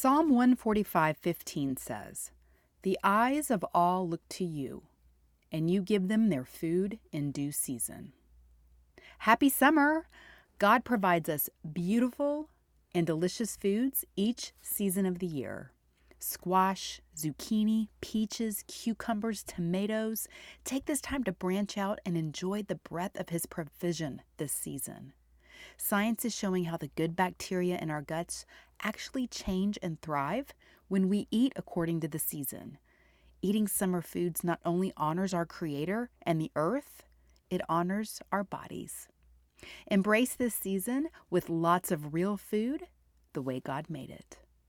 Psalm 145:15 says, "The eyes of all look to you, and you give them their food in due season." Happy summer! God provides us beautiful and delicious foods each season of the year. Squash, zucchini, peaches, cucumbers, tomatoes. Take this time to branch out and enjoy the breadth of His provision this season. Science is showing how the good bacteria in our guts actually change and thrive when we eat according to the season. Eating summer foods not only honors our Creator and the earth, it honors our bodies. Embrace this season with lots of real food the way God made it.